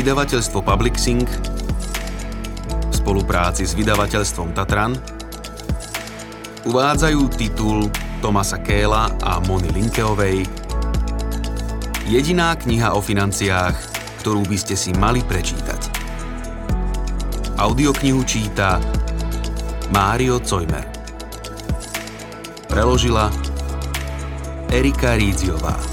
vydavateľstvo Publixing v spolupráci s vydavateľstvom Tatran uvádzajú titul Tomasa Kéla a Mony Linkeovej Jediná kniha o financiách, ktorú by ste si mali prečítať. Audioknihu číta Mário Cojmer. Preložila Erika Rídziová.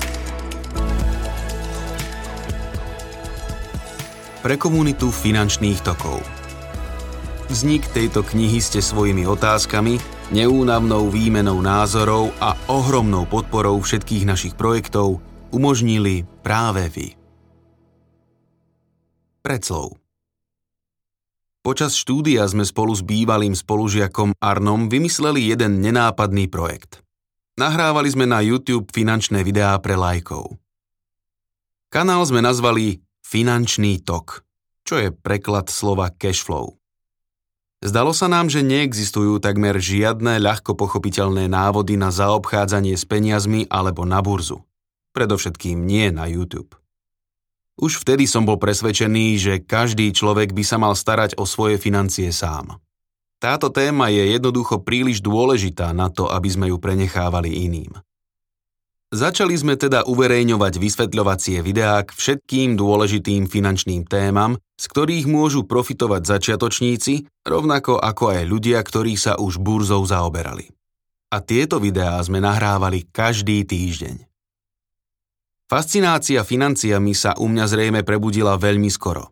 Pre komunitu finančných tokov. Vznik tejto knihy ste svojimi otázkami, neúnavnou výmenou názorov a ohromnou podporou všetkých našich projektov umožnili práve vy. Predslov Počas štúdia sme spolu s bývalým spolužiakom Arnom vymysleli jeden nenápadný projekt. Nahrávali sme na YouTube finančné videá pre lajkov. Kanál sme nazvali finančný tok, čo je preklad slova cash flow. Zdalo sa nám, že neexistujú takmer žiadne ľahko pochopiteľné návody na zaobchádzanie s peniazmi alebo na burzu. Predovšetkým nie na YouTube. Už vtedy som bol presvedčený, že každý človek by sa mal starať o svoje financie sám. Táto téma je jednoducho príliš dôležitá na to, aby sme ju prenechávali iným. Začali sme teda uverejňovať vysvetľovacie videá k všetkým dôležitým finančným témam, z ktorých môžu profitovať začiatočníci, rovnako ako aj ľudia, ktorí sa už burzou zaoberali. A tieto videá sme nahrávali každý týždeň. Fascinácia financiami sa u mňa zrejme prebudila veľmi skoro.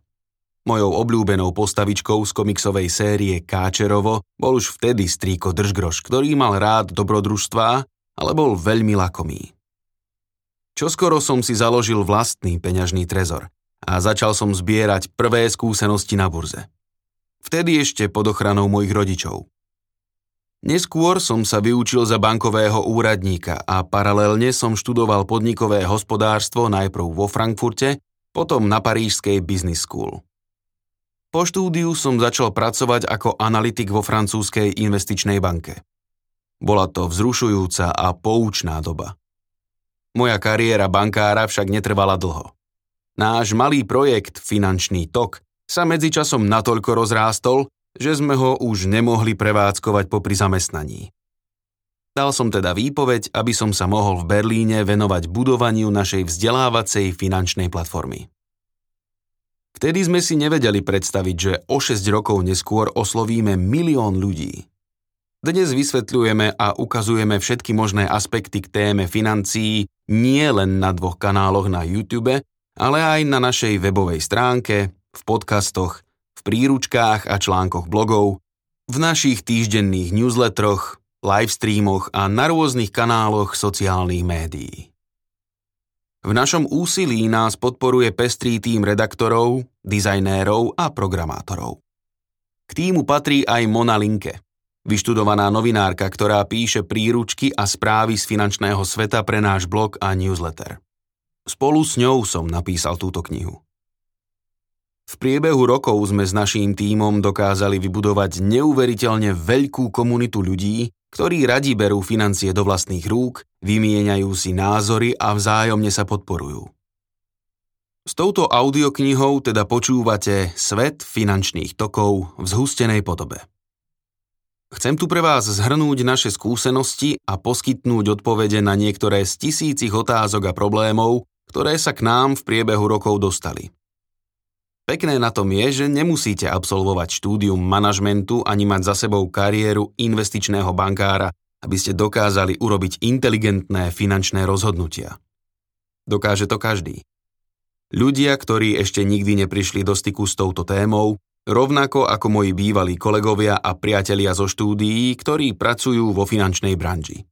Mojou obľúbenou postavičkou z komiksovej série Káčerovo bol už vtedy strýko Držgroš, ktorý mal rád dobrodružstvá, ale bol veľmi lakomý. Čoskoro som si založil vlastný peňažný trezor a začal som zbierať prvé skúsenosti na burze. Vtedy ešte pod ochranou mojich rodičov. Neskôr som sa vyučil za bankového úradníka a paralelne som študoval podnikové hospodárstvo najprv vo Frankfurte, potom na Parížskej Business School. Po štúdiu som začal pracovať ako analytik vo francúzskej investičnej banke. Bola to vzrušujúca a poučná doba. Moja kariéra bankára však netrvala dlho. Náš malý projekt Finančný tok sa medzičasom natoľko rozrástol, že sme ho už nemohli prevádzkovať popri zamestnaní. Dal som teda výpoveď, aby som sa mohol v Berlíne venovať budovaniu našej vzdelávacej finančnej platformy. Vtedy sme si nevedeli predstaviť, že o 6 rokov neskôr oslovíme milión ľudí. Dnes vysvetľujeme a ukazujeme všetky možné aspekty k téme financií nie len na dvoch kanáloch na YouTube, ale aj na našej webovej stránke, v podcastoch, v príručkách a článkoch blogov, v našich týždenných newsletteroch, livestreamoch a na rôznych kanáloch sociálnych médií. V našom úsilí nás podporuje pestrý tým redaktorov, dizajnérov a programátorov. K týmu patrí aj Mona Linke, Vyštudovaná novinárka, ktorá píše príručky a správy z finančného sveta pre náš blog a newsletter. Spolu s ňou som napísal túto knihu. V priebehu rokov sme s naším tímom dokázali vybudovať neuveriteľne veľkú komunitu ľudí, ktorí radi berú financie do vlastných rúk, vymieňajú si názory a vzájomne sa podporujú. S touto audioknihou teda počúvate svet finančných tokov v zhustenej podobe. Chcem tu pre vás zhrnúť naše skúsenosti a poskytnúť odpovede na niektoré z tisícich otázok a problémov, ktoré sa k nám v priebehu rokov dostali. Pekné na tom je, že nemusíte absolvovať štúdium manažmentu ani mať za sebou kariéru investičného bankára, aby ste dokázali urobiť inteligentné finančné rozhodnutia. Dokáže to každý. Ľudia, ktorí ešte nikdy neprišli do styku s touto témou, rovnako ako moji bývalí kolegovia a priatelia zo štúdií, ktorí pracujú vo finančnej branži.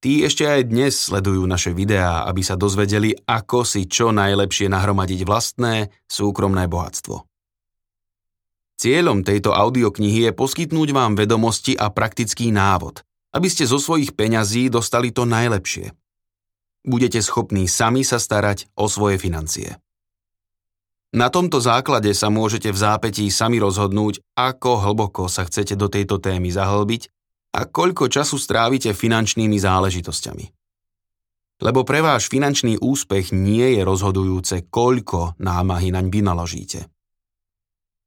Tí ešte aj dnes sledujú naše videá, aby sa dozvedeli, ako si čo najlepšie nahromadiť vlastné, súkromné bohatstvo. Cieľom tejto audioknihy je poskytnúť vám vedomosti a praktický návod, aby ste zo svojich peňazí dostali to najlepšie. Budete schopní sami sa starať o svoje financie. Na tomto základe sa môžete v zápätí sami rozhodnúť, ako hlboko sa chcete do tejto témy zahlbiť a koľko času strávite finančnými záležitosťami. lebo pre váš finančný úspech nie je rozhodujúce, koľko námahy naň vynaložíte.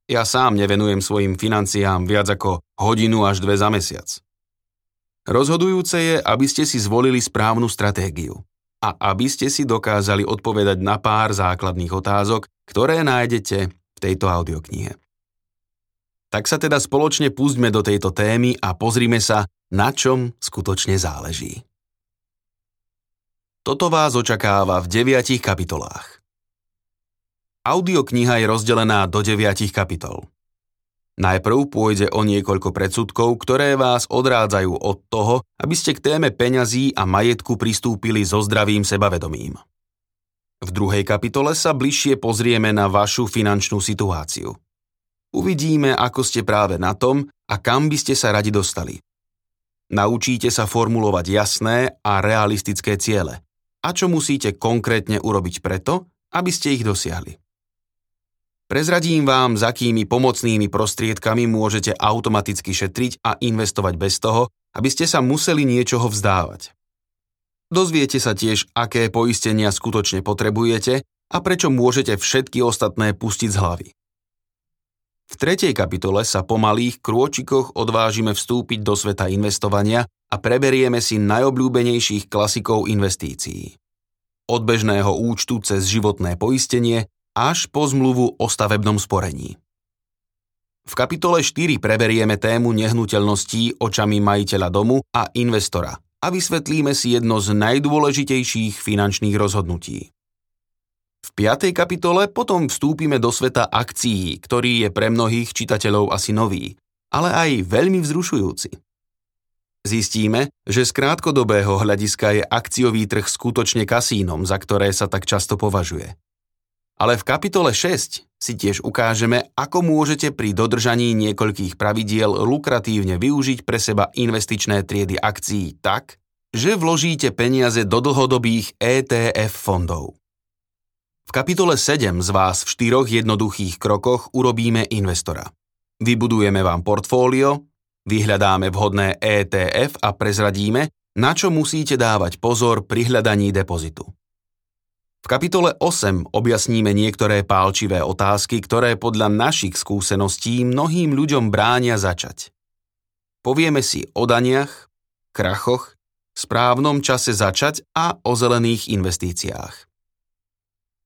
Ja sám nevenujem svojim financiám viac ako hodinu až dve za mesiac. Rozhodujúce je, aby ste si zvolili správnu stratégiu a aby ste si dokázali odpovedať na pár základných otázok, ktoré nájdete v tejto audioknihe. Tak sa teda spoločne pustme do tejto témy a pozrime sa, na čom skutočne záleží. Toto vás očakáva v deviatich kapitolách. Audiokniha je rozdelená do deviatich kapitol. Najprv pôjde o niekoľko predsudkov, ktoré vás odrádzajú od toho, aby ste k téme peňazí a majetku pristúpili so zdravým sebavedomím. V druhej kapitole sa bližšie pozrieme na vašu finančnú situáciu. Uvidíme, ako ste práve na tom a kam by ste sa radi dostali. Naučíte sa formulovať jasné a realistické ciele – a čo musíte konkrétne urobiť preto, aby ste ich dosiahli. Prezradím vám, za akými pomocnými prostriedkami môžete automaticky šetriť a investovať bez toho, aby ste sa museli niečoho vzdávať. Dozviete sa tiež, aké poistenia skutočne potrebujete a prečo môžete všetky ostatné pustiť z hlavy. V tretej kapitole sa po malých krôčikoch odvážime vstúpiť do sveta investovania a preberieme si najobľúbenejších klasikov investícií. Od bežného účtu cez životné poistenie až po zmluvu o stavebnom sporení. V kapitole 4 preberieme tému nehnuteľností očami majiteľa domu a investora a vysvetlíme si jedno z najdôležitejších finančných rozhodnutí. V 5. kapitole potom vstúpime do sveta akcií, ktorý je pre mnohých čitateľov asi nový, ale aj veľmi vzrušujúci. Zistíme, že z krátkodobého hľadiska je akciový trh skutočne kasínom, za ktoré sa tak často považuje. Ale v kapitole 6 si tiež ukážeme, ako môžete pri dodržaní niekoľkých pravidiel lukratívne využiť pre seba investičné triedy akcií tak, že vložíte peniaze do dlhodobých ETF fondov. V kapitole 7 z vás v štyroch jednoduchých krokoch urobíme investora. Vybudujeme vám portfólio, Vyhľadáme vhodné ETF a prezradíme, na čo musíte dávať pozor pri hľadaní depozitu. V kapitole 8 objasníme niektoré pálčivé otázky, ktoré podľa našich skúseností mnohým ľuďom bránia začať. Povieme si o daniach, krachoch, správnom čase začať a o zelených investíciách.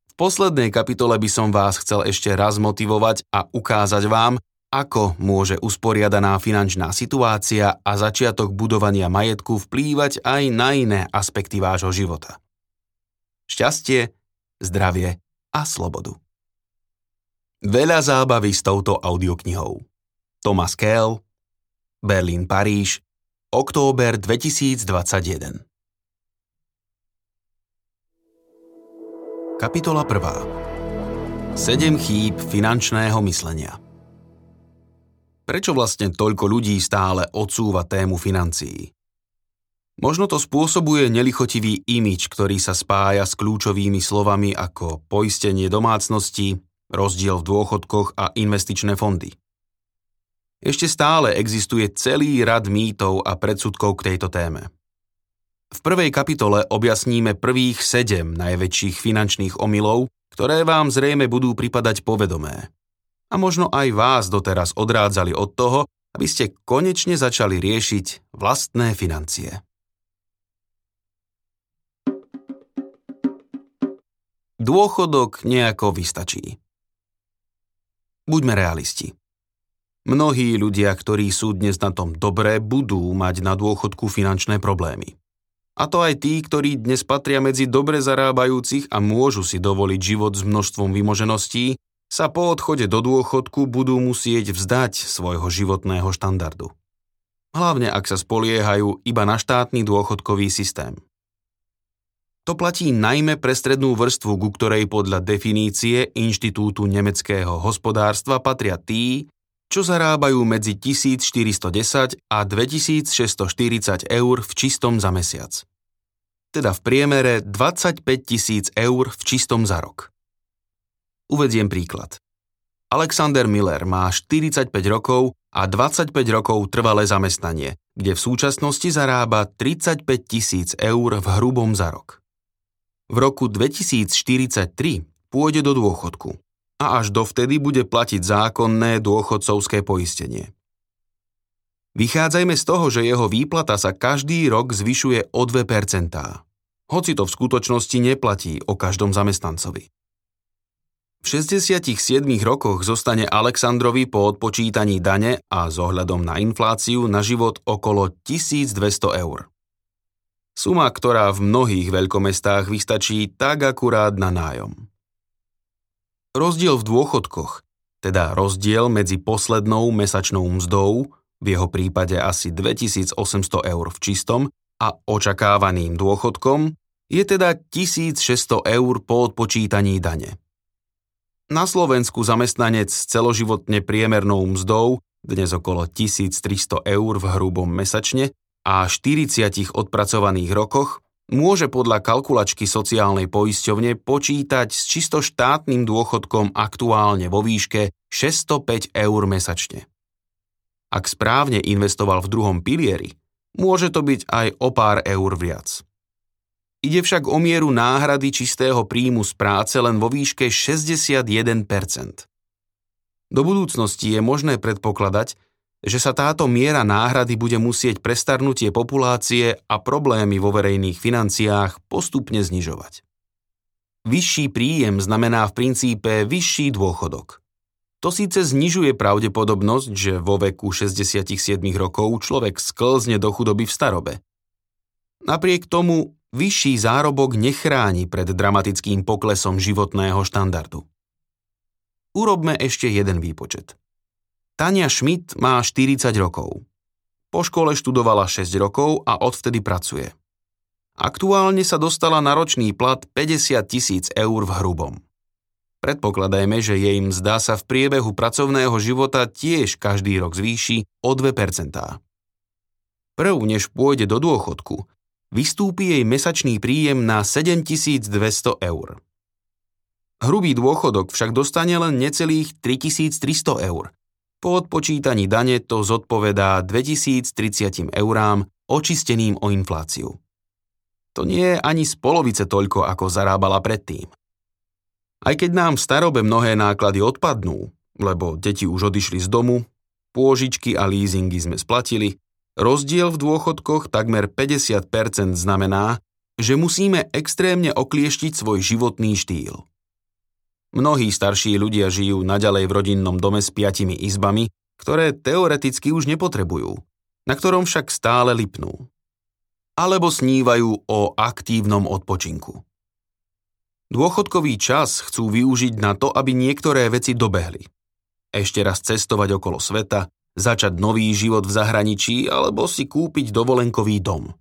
V poslednej kapitole by som vás chcel ešte raz motivovať a ukázať vám, ako môže usporiadaná finančná situácia a začiatok budovania majetku vplývať aj na iné aspekty vášho života? Šťastie, zdravie a slobodu. Veľa zábavy s touto audioknihou. Thomas Kell, Berlín, Paríž, október 2021. Kapitola 1. 7 chýb finančného myslenia. Prečo vlastne toľko ľudí stále odsúva tému financií? Možno to spôsobuje nelichotivý imič, ktorý sa spája s kľúčovými slovami ako poistenie domácnosti, rozdiel v dôchodkoch a investičné fondy. Ešte stále existuje celý rad mýtov a predsudkov k tejto téme. V prvej kapitole objasníme prvých sedem najväčších finančných omylov, ktoré vám zrejme budú pripadať povedomé a možno aj vás doteraz odrádzali od toho, aby ste konečne začali riešiť vlastné financie. Dôchodok nejako vystačí. Buďme realisti. Mnohí ľudia, ktorí sú dnes na tom dobré, budú mať na dôchodku finančné problémy. A to aj tí, ktorí dnes patria medzi dobre zarábajúcich a môžu si dovoliť život s množstvom vymožeností, sa po odchode do dôchodku budú musieť vzdať svojho životného štandardu. Hlavne ak sa spoliehajú iba na štátny dôchodkový systém. To platí najmä pre strednú vrstvu, ku ktorej podľa definície Inštitútu nemeckého hospodárstva patria tí, čo zarábajú medzi 1410 a 2640 eur v čistom za mesiac. Teda v priemere 25 tisíc eur v čistom za rok. Uvediem príklad. Alexander Miller má 45 rokov a 25 rokov trvalé zamestnanie, kde v súčasnosti zarába 35 tisíc eur v hrubom za rok. V roku 2043 pôjde do dôchodku a až dovtedy bude platiť zákonné dôchodcovské poistenie. Vychádzajme z toho, že jeho výplata sa každý rok zvyšuje o 2%, hoci to v skutočnosti neplatí o každom zamestnancovi. V 67 rokoch zostane Aleksandrovi po odpočítaní dane a s ohľadom na infláciu na život okolo 1200 eur. Suma, ktorá v mnohých veľkomestách vystačí tak akurát na nájom. Rozdiel v dôchodkoch, teda rozdiel medzi poslednou mesačnou mzdou v jeho prípade asi 2800 eur v čistom, a očakávaným dôchodkom je teda 1600 eur po odpočítaní dane. Na Slovensku zamestnanec s celoživotne priemernou mzdou, dnes okolo 1300 eur v hrubom mesačne a 40 odpracovaných rokoch, môže podľa kalkulačky sociálnej poisťovne počítať s čisto štátnym dôchodkom aktuálne vo výške 605 eur mesačne. Ak správne investoval v druhom pilieri, môže to byť aj o pár eur viac. Ide však o mieru náhrady čistého príjmu z práce len vo výške 61%. Do budúcnosti je možné predpokladať, že sa táto miera náhrady bude musieť prestarnutie populácie a problémy vo verejných financiách postupne znižovať. Vyšší príjem znamená v princípe vyšší dôchodok. To síce znižuje pravdepodobnosť, že vo veku 67 rokov človek sklzne do chudoby v starobe. Napriek tomu vyšší zárobok nechráni pred dramatickým poklesom životného štandardu. Urobme ešte jeden výpočet. Tania Schmidt má 40 rokov. Po škole študovala 6 rokov a odvtedy pracuje. Aktuálne sa dostala na ročný plat 50 tisíc eur v hrubom. Predpokladajme, že jej mzda sa v priebehu pracovného života tiež každý rok zvýši o 2%. Prv, než pôjde do dôchodku, vystúpi jej mesačný príjem na 7200 eur. Hrubý dôchodok však dostane len necelých 3300 eur. Po odpočítaní dane to zodpovedá 2030 eurám očisteným o infláciu. To nie je ani z polovice toľko, ako zarábala predtým. Aj keď nám v starobe mnohé náklady odpadnú, lebo deti už odišli z domu, pôžičky a leasingy sme splatili, rozdiel v dôchodkoch takmer 50% znamená, že musíme extrémne oklieštiť svoj životný štýl. Mnohí starší ľudia žijú naďalej v rodinnom dome s piatimi izbami, ktoré teoreticky už nepotrebujú, na ktorom však stále lipnú. Alebo snívajú o aktívnom odpočinku. Dôchodkový čas chcú využiť na to, aby niektoré veci dobehli. Ešte raz cestovať okolo sveta, začať nový život v zahraničí alebo si kúpiť dovolenkový dom.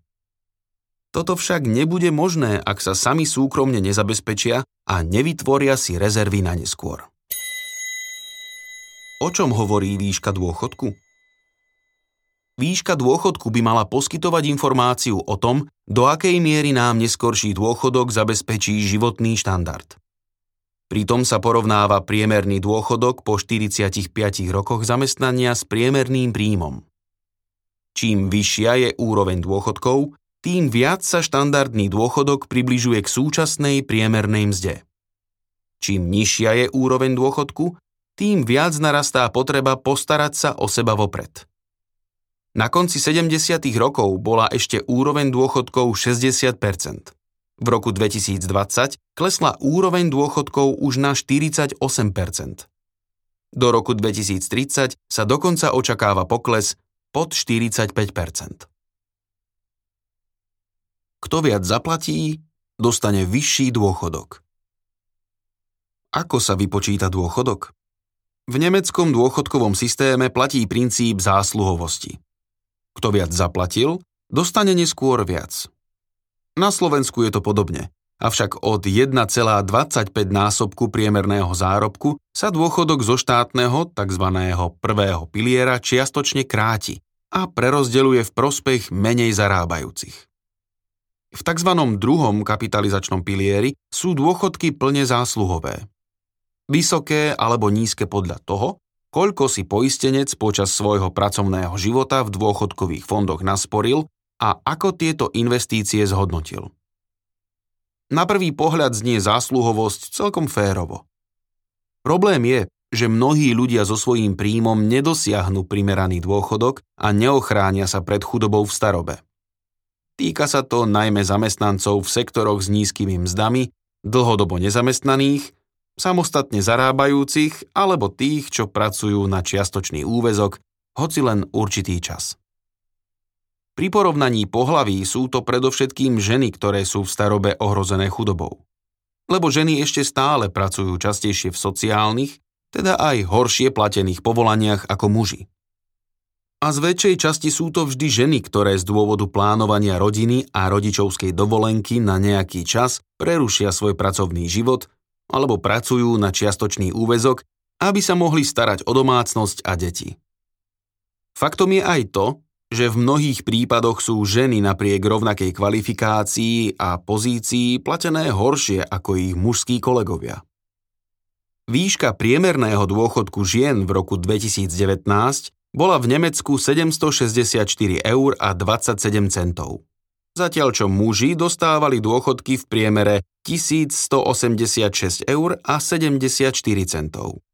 Toto však nebude možné, ak sa sami súkromne nezabezpečia a nevytvoria si rezervy na neskôr. O čom hovorí výška dôchodku? Výška dôchodku by mala poskytovať informáciu o tom, do akej miery nám neskorší dôchodok zabezpečí životný štandard. Pritom sa porovnáva priemerný dôchodok po 45 rokoch zamestnania s priemerným príjmom. Čím vyššia je úroveň dôchodkov, tým viac sa štandardný dôchodok približuje k súčasnej priemernej mzde. Čím nižšia je úroveň dôchodku, tým viac narastá potreba postarať sa o seba vopred. Na konci 70. rokov bola ešte úroveň dôchodkov 60% V roku 2020 klesla úroveň dôchodkov už na 48% Do roku 2030 sa dokonca očakáva pokles pod 45 Kto viac zaplatí, dostane vyšší dôchodok. Ako sa vypočíta dôchodok? V nemeckom dôchodkovom systéme platí princíp zásluhovosti. Kto viac zaplatil, dostane neskôr viac. Na Slovensku je to podobne, avšak od 1,25 násobku priemerného zárobku sa dôchodok zo štátneho, tzv. prvého piliera čiastočne kráti a prerozdeľuje v prospech menej zarábajúcich. V tzv. druhom kapitalizačnom pilieri sú dôchodky plne zásluhové. Vysoké alebo nízke podľa toho, koľko si poistenec počas svojho pracovného života v dôchodkových fondoch nasporil a ako tieto investície zhodnotil. Na prvý pohľad znie zásluhovosť celkom férovo. Problém je, že mnohí ľudia so svojím príjmom nedosiahnu primeraný dôchodok a neochránia sa pred chudobou v starobe. Týka sa to najmä zamestnancov v sektoroch s nízkymi mzdami, dlhodobo nezamestnaných, samostatne zarábajúcich alebo tých, čo pracujú na čiastočný úvezok, hoci len určitý čas. Pri porovnaní pohlaví sú to predovšetkým ženy, ktoré sú v starobe ohrozené chudobou. Lebo ženy ešte stále pracujú častejšie v sociálnych, teda aj horšie platených povolaniach ako muži. A z väčšej časti sú to vždy ženy, ktoré z dôvodu plánovania rodiny a rodičovskej dovolenky na nejaký čas prerušia svoj pracovný život alebo pracujú na čiastočný úvezok, aby sa mohli starať o domácnosť a deti. Faktom je aj to, že v mnohých prípadoch sú ženy napriek rovnakej kvalifikácii a pozícii platené horšie ako ich mužskí kolegovia. Výška priemerného dôchodku žien v roku 2019 bola v Nemecku 764 eur a 27 centov. Zatiaľ čo muži dostávali dôchodky v priemere 1186 eur a 74 centov.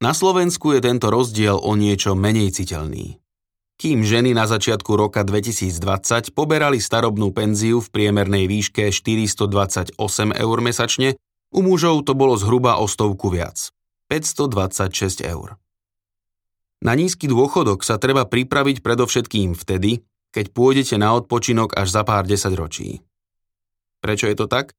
Na Slovensku je tento rozdiel o niečo menej citeľný kým ženy na začiatku roka 2020 poberali starobnú penziu v priemernej výške 428 eur mesačne, u mužov to bolo zhruba o stovku viac – 526 eur. Na nízky dôchodok sa treba pripraviť predovšetkým vtedy, keď pôjdete na odpočinok až za pár desaťročí. Prečo je to tak?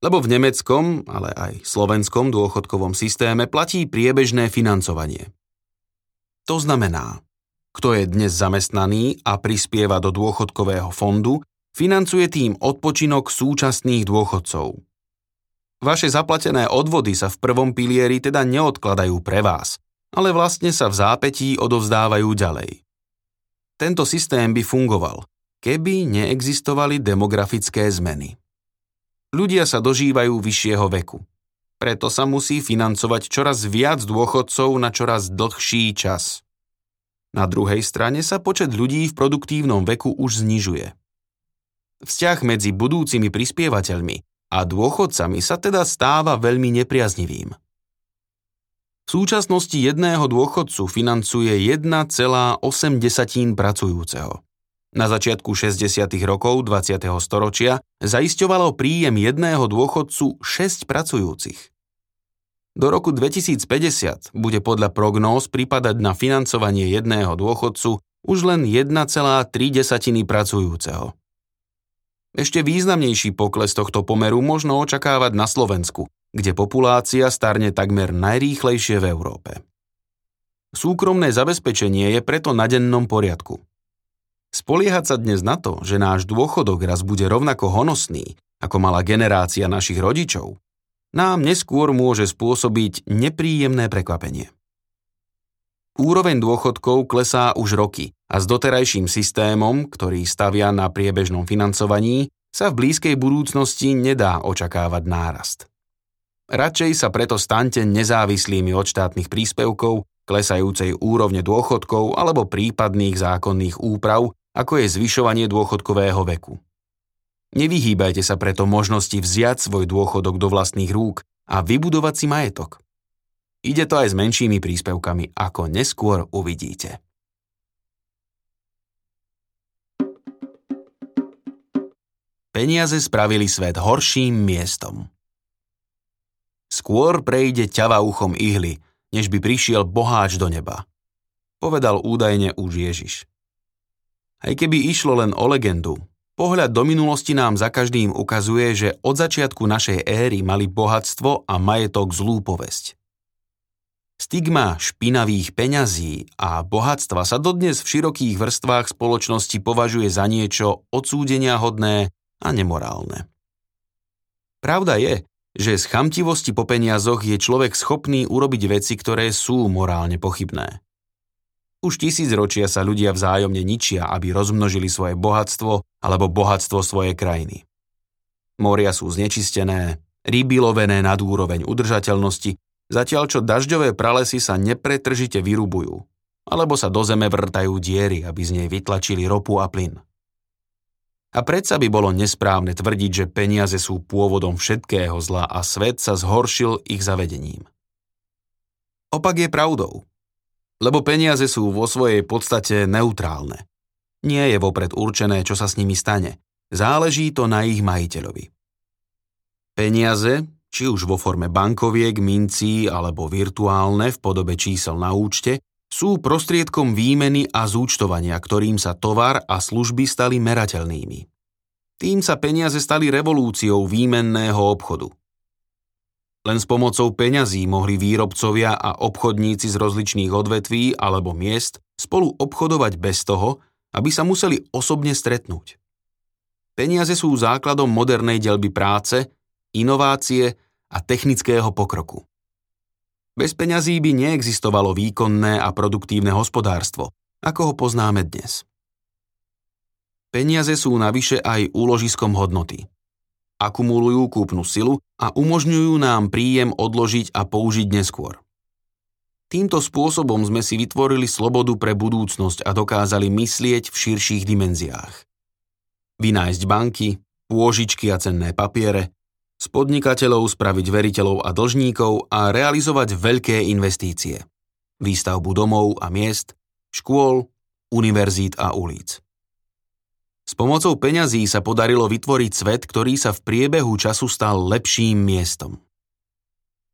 Lebo v nemeckom, ale aj slovenskom dôchodkovom systéme platí priebežné financovanie. To znamená, kto je dnes zamestnaný a prispieva do dôchodkového fondu, financuje tým odpočinok súčasných dôchodcov. Vaše zaplatené odvody sa v prvom pilieri teda neodkladajú pre vás, ale vlastne sa v zápetí odovzdávajú ďalej. Tento systém by fungoval, keby neexistovali demografické zmeny. Ľudia sa dožívajú vyššieho veku. Preto sa musí financovať čoraz viac dôchodcov na čoraz dlhší čas. Na druhej strane sa počet ľudí v produktívnom veku už znižuje. Vzťah medzi budúcimi prispievateľmi a dôchodcami sa teda stáva veľmi nepriaznivým. V súčasnosti jedného dôchodcu financuje 1,8 pracujúceho. Na začiatku 60. rokov 20. storočia zaisťovalo príjem jedného dôchodcu 6 pracujúcich. Do roku 2050 bude podľa prognóz pripadať na financovanie jedného dôchodcu už len 1,3 pracujúceho. Ešte významnejší pokles tohto pomeru možno očakávať na Slovensku, kde populácia starne takmer najrýchlejšie v Európe. Súkromné zabezpečenie je preto na dennom poriadku. Spoliehať sa dnes na to, že náš dôchodok raz bude rovnako honosný, ako mala generácia našich rodičov, nám neskôr môže spôsobiť nepríjemné prekvapenie. Úroveň dôchodkov klesá už roky a s doterajším systémom, ktorý stavia na priebežnom financovaní, sa v blízkej budúcnosti nedá očakávať nárast. Radšej sa preto stante nezávislými od štátnych príspevkov, klesajúcej úrovne dôchodkov alebo prípadných zákonných úprav, ako je zvyšovanie dôchodkového veku. Nevyhýbajte sa preto možnosti vziať svoj dôchodok do vlastných rúk a vybudovať si majetok. Ide to aj s menšími príspevkami, ako neskôr uvidíte. Peniaze spravili svet horším miestom. Skôr prejde ťava uchom ihly, než by prišiel boháč do neba. Povedal údajne už Ježiš. Aj keby išlo len o legendu, Pohľad do minulosti nám za každým ukazuje, že od začiatku našej éry mali bohatstvo a majetok zlú povesť. Stigma špinavých peňazí a bohatstva sa dodnes v širokých vrstvách spoločnosti považuje za niečo odsúdenia hodné a nemorálne. Pravda je, že z chamtivosti po peniazoch je človek schopný urobiť veci, ktoré sú morálne pochybné. Už tisíc ročia sa ľudia vzájomne ničia, aby rozmnožili svoje bohatstvo alebo bohatstvo svojej krajiny. Moria sú znečistené, ryby lovené nad úroveň udržateľnosti, zatiaľ čo dažďové pralesy sa nepretržite vyrubujú, alebo sa do zeme vrtajú diery, aby z nej vytlačili ropu a plyn. A predsa by bolo nesprávne tvrdiť, že peniaze sú pôvodom všetkého zla a svet sa zhoršil ich zavedením. Opak je pravdou. Lebo peniaze sú vo svojej podstate neutrálne. Nie je vopred určené, čo sa s nimi stane. Záleží to na ich majiteľovi. Peniaze, či už vo forme bankoviek, mincí alebo virtuálne v podobe čísel na účte, sú prostriedkom výmeny a zúčtovania, ktorým sa tovar a služby stali merateľnými. Tým sa peniaze stali revolúciou výmenného obchodu. Len s pomocou peňazí mohli výrobcovia a obchodníci z rozličných odvetví alebo miest spolu obchodovať bez toho, aby sa museli osobne stretnúť. Peniaze sú základom modernej delby práce, inovácie a technického pokroku. Bez peňazí by neexistovalo výkonné a produktívne hospodárstvo, ako ho poznáme dnes. Peniaze sú navyše aj úložiskom hodnoty. Akumulujú kúpnu silu a umožňujú nám príjem odložiť a použiť neskôr. Týmto spôsobom sme si vytvorili slobodu pre budúcnosť a dokázali myslieť v širších dimenziách. Vynájsť banky, pôžičky a cenné papiere, z podnikateľov spraviť veriteľov a dlžníkov a realizovať veľké investície. Výstavbu domov a miest, škôl, univerzít a ulic. S pomocou peňazí sa podarilo vytvoriť svet, ktorý sa v priebehu času stal lepším miestom.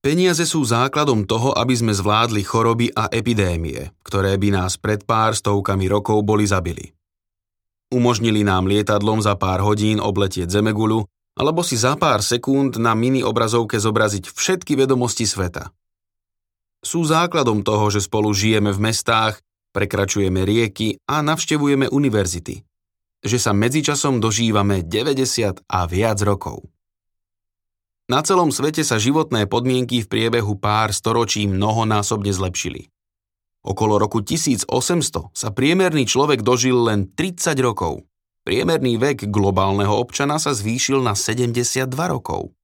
Peniaze sú základom toho, aby sme zvládli choroby a epidémie, ktoré by nás pred pár stovkami rokov boli zabili. Umožnili nám lietadlom za pár hodín obletieť Zemeguľu alebo si za pár sekúnd na mini obrazovke zobraziť všetky vedomosti sveta. Sú základom toho, že spolu žijeme v mestách, prekračujeme rieky a navštevujeme univerzity. Že sa medzičasom dožívame 90 a viac rokov. Na celom svete sa životné podmienky v priebehu pár storočí mnohonásobne zlepšili. Okolo roku 1800 sa priemerný človek dožil len 30 rokov. Priemerný vek globálneho občana sa zvýšil na 72 rokov.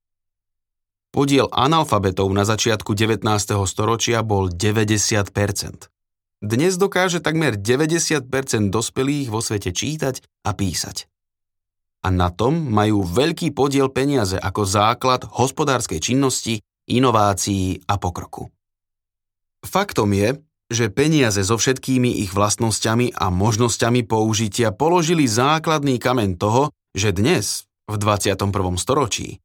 Podiel analfabetov na začiatku 19. storočia bol 90%. Dnes dokáže takmer 90% dospelých vo svete čítať a písať. A na tom majú veľký podiel peniaze ako základ hospodárskej činnosti, inovácií a pokroku. Faktom je, že peniaze so všetkými ich vlastnosťami a možnosťami použitia položili základný kameň toho, že dnes, v 21. storočí,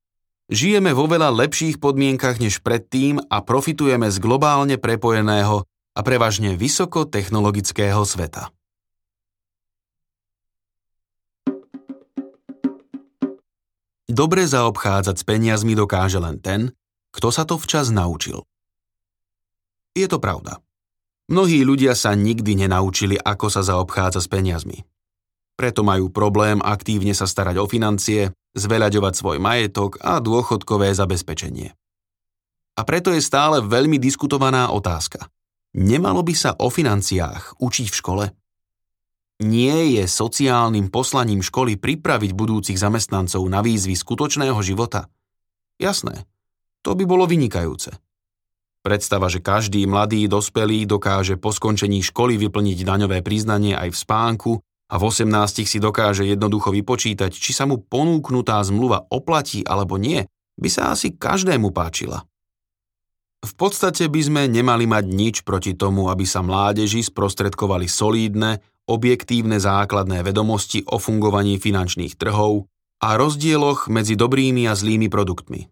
žijeme vo veľa lepších podmienkach než predtým a profitujeme z globálne prepojeného a prevažne vysokotechnologického sveta. Dobre zaobchádzať s peniazmi dokáže len ten, kto sa to včas naučil. Je to pravda. Mnohí ľudia sa nikdy nenaučili, ako sa zaobchádza s peniazmi. Preto majú problém aktívne sa starať o financie, zveľaďovať svoj majetok a dôchodkové zabezpečenie. A preto je stále veľmi diskutovaná otázka. Nemalo by sa o financiách učiť v škole? Nie je sociálnym poslaním školy pripraviť budúcich zamestnancov na výzvy skutočného života? Jasné, to by bolo vynikajúce. Predstava, že každý mladý dospelý dokáže po skončení školy vyplniť daňové priznanie aj v spánku a v 18 si dokáže jednoducho vypočítať, či sa mu ponúknutá zmluva oplatí alebo nie, by sa asi každému páčila. V podstate by sme nemali mať nič proti tomu, aby sa mládeži sprostredkovali solídne, objektívne základné vedomosti o fungovaní finančných trhov a rozdieloch medzi dobrými a zlými produktmi.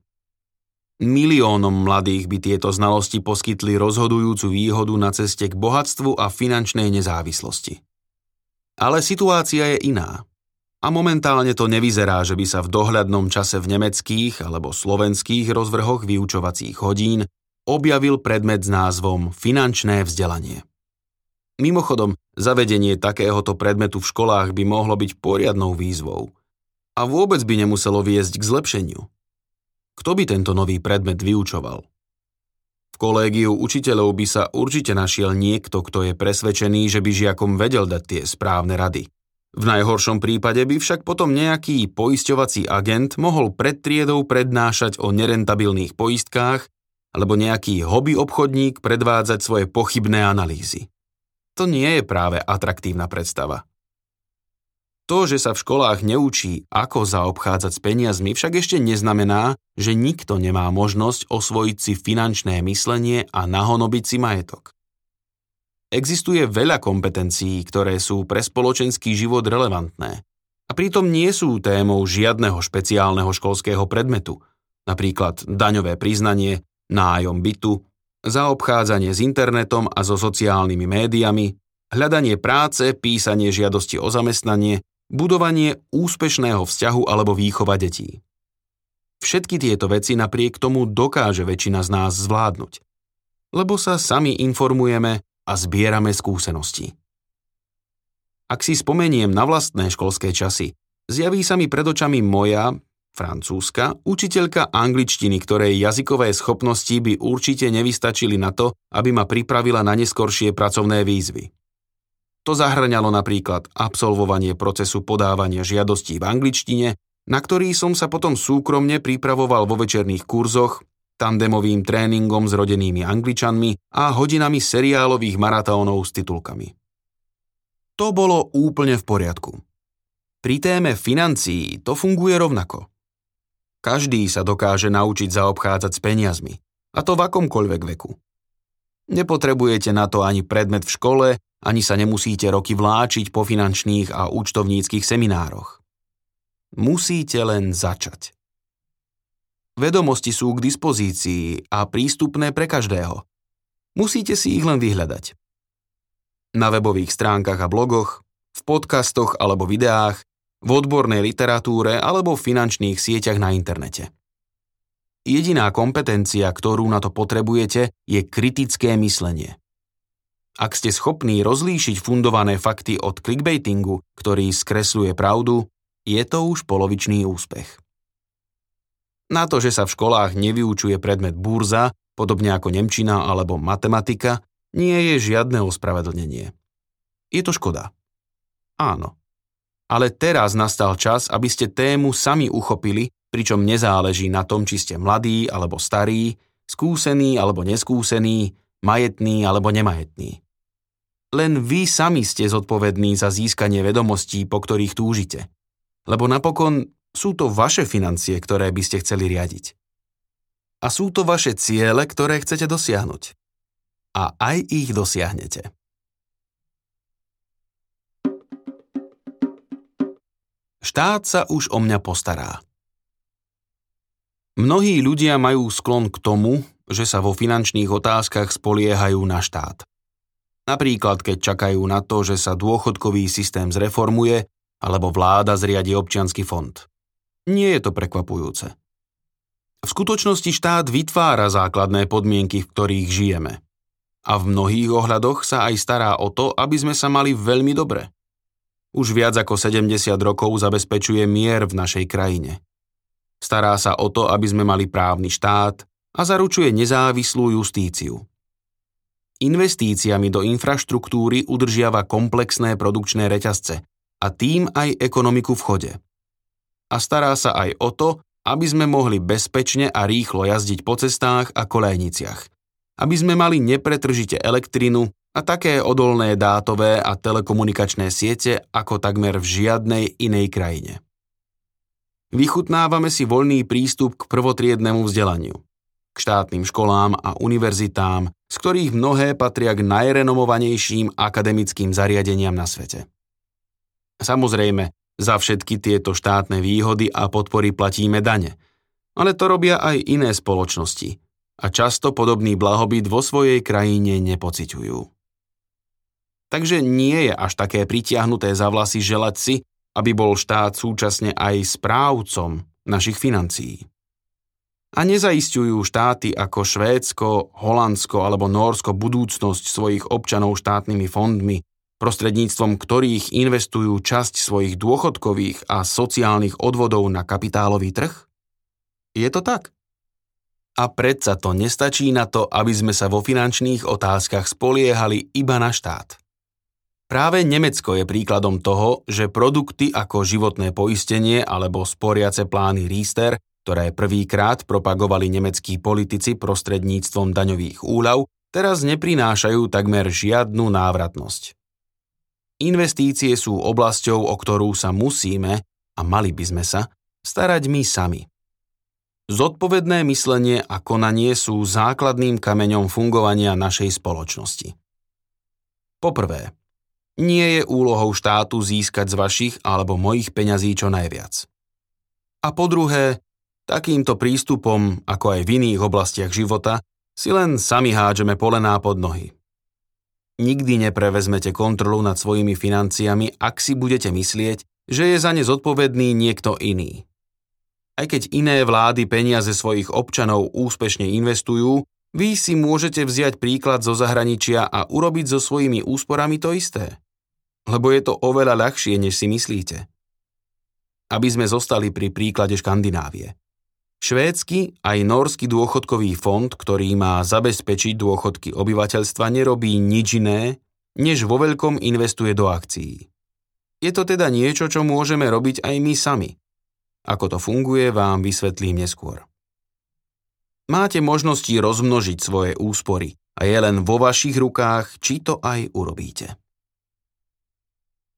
Miliónom mladých by tieto znalosti poskytli rozhodujúcu výhodu na ceste k bohatstvu a finančnej nezávislosti. Ale situácia je iná. A momentálne to nevyzerá, že by sa v dohľadnom čase v nemeckých alebo slovenských rozvrhoch vyučovacích hodín objavil predmet s názvom Finančné vzdelanie. Mimochodom, zavedenie takéhoto predmetu v školách by mohlo byť poriadnou výzvou. A vôbec by nemuselo viesť k zlepšeniu. Kto by tento nový predmet vyučoval? V kolégiu učiteľov by sa určite našiel niekto, kto je presvedčený, že by žiakom vedel dať tie správne rady. V najhoršom prípade by však potom nejaký poisťovací agent mohol pred triedou prednášať o nerentabilných poistkách alebo nejaký hobby obchodník predvádzať svoje pochybné analýzy. To nie je práve atraktívna predstava. To, že sa v školách neučí, ako zaobchádzať s peniazmi, však ešte neznamená, že nikto nemá možnosť osvojiť si finančné myslenie a nahonobiť si majetok. Existuje veľa kompetencií, ktoré sú pre spoločenský život relevantné a pritom nie sú témou žiadneho špeciálneho školského predmetu, napríklad daňové priznanie, nájom bytu, zaobchádzanie s internetom a so sociálnymi médiami, hľadanie práce, písanie žiadosti o zamestnanie, budovanie úspešného vzťahu alebo výchova detí. Všetky tieto veci napriek tomu dokáže väčšina z nás zvládnuť, lebo sa sami informujeme a zbierame skúsenosti. Ak si spomeniem na vlastné školské časy, zjaví sa mi pred očami moja, francúzska, učiteľka angličtiny, ktorej jazykové schopnosti by určite nevystačili na to, aby ma pripravila na neskoršie pracovné výzvy. To zahrňalo napríklad absolvovanie procesu podávania žiadostí v angličtine, na ktorý som sa potom súkromne pripravoval vo večerných kurzoch, tandemovým tréningom s rodenými angličanmi a hodinami seriálových maratónov s titulkami. To bolo úplne v poriadku. Pri téme financií to funguje rovnako. Každý sa dokáže naučiť zaobchádzať s peniazmi, a to v akomkoľvek veku. Nepotrebujete na to ani predmet v škole, ani sa nemusíte roky vláčiť po finančných a účtovníckých seminároch. Musíte len začať. Vedomosti sú k dispozícii a prístupné pre každého. Musíte si ich len vyhľadať. Na webových stránkach a blogoch, v podcastoch alebo videách, v odbornej literatúre alebo v finančných sieťach na internete. Jediná kompetencia, ktorú na to potrebujete, je kritické myslenie. Ak ste schopní rozlíšiť fundované fakty od clickbaitingu, ktorý skresluje pravdu, je to už polovičný úspech. Na to, že sa v školách nevyučuje predmet burza, podobne ako nemčina alebo matematika, nie je žiadne ospravedlnenie. Je to škoda. Áno. Ale teraz nastal čas, aby ste tému sami uchopili, pričom nezáleží na tom, či ste mladí alebo starí, skúsení alebo neskúsení, majetní alebo nemajetní. Len vy sami ste zodpovední za získanie vedomostí, po ktorých túžite. Lebo napokon sú to vaše financie, ktoré by ste chceli riadiť. A sú to vaše ciele, ktoré chcete dosiahnuť. A aj ich dosiahnete. Štát sa už o mňa postará. Mnohí ľudia majú sklon k tomu, že sa vo finančných otázkach spoliehajú na štát. Napríklad, keď čakajú na to, že sa dôchodkový systém zreformuje alebo vláda zriadi občiansky fond. Nie je to prekvapujúce. V skutočnosti štát vytvára základné podmienky, v ktorých žijeme. A v mnohých ohľadoch sa aj stará o to, aby sme sa mali veľmi dobre. Už viac ako 70 rokov zabezpečuje mier v našej krajine. Stará sa o to, aby sme mali právny štát a zaručuje nezávislú justíciu. Investíciami do infraštruktúry udržiava komplexné produkčné reťazce a tým aj ekonomiku v chode. A stará sa aj o to, aby sme mohli bezpečne a rýchlo jazdiť po cestách a kolejniciach. Aby sme mali nepretržite elektrinu a také odolné dátové a telekomunikačné siete ako takmer v žiadnej inej krajine. Vychutnávame si voľný prístup k prvotriednemu vzdelaniu k štátnym školám a univerzitám, z ktorých mnohé patria k najrenomovanejším akademickým zariadeniam na svete. Samozrejme, za všetky tieto štátne výhody a podpory platíme dane, ale to robia aj iné spoločnosti a často podobný blahobyt vo svojej krajine nepociťujú. Takže nie je až také pritiahnuté za vlasy želať si, aby bol štát súčasne aj správcom našich financií a nezaistujú štáty ako Švédsko, Holandsko alebo Nórsko budúcnosť svojich občanov štátnymi fondmi, prostredníctvom ktorých investujú časť svojich dôchodkových a sociálnych odvodov na kapitálový trh? Je to tak? A predsa to nestačí na to, aby sme sa vo finančných otázkach spoliehali iba na štát. Práve Nemecko je príkladom toho, že produkty ako životné poistenie alebo sporiace plány Riester ktoré prvýkrát propagovali nemeckí politici prostredníctvom daňových úľav, teraz neprinášajú takmer žiadnu návratnosť. Investície sú oblasťou, o ktorú sa musíme, a mali by sme sa, starať my sami. Zodpovedné myslenie a konanie sú základným kameňom fungovania našej spoločnosti. Poprvé, nie je úlohou štátu získať z vašich alebo mojich peňazí čo najviac. A po druhé, takýmto prístupom, ako aj v iných oblastiach života, si len sami hádžeme polená pod nohy. Nikdy neprevezmete kontrolu nad svojimi financiami, ak si budete myslieť, že je za ne zodpovedný niekto iný. Aj keď iné vlády peniaze svojich občanov úspešne investujú, vy si môžete vziať príklad zo zahraničia a urobiť so svojimi úsporami to isté. Lebo je to oveľa ľahšie, než si myslíte. Aby sme zostali pri príklade Škandinávie. Švédsky aj norský dôchodkový fond, ktorý má zabezpečiť dôchodky obyvateľstva, nerobí nič iné, než vo veľkom investuje do akcií. Je to teda niečo, čo môžeme robiť aj my sami. Ako to funguje, vám vysvetlím neskôr. Máte možnosti rozmnožiť svoje úspory a je len vo vašich rukách, či to aj urobíte.